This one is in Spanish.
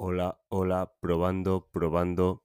Hola, hola, probando, probando.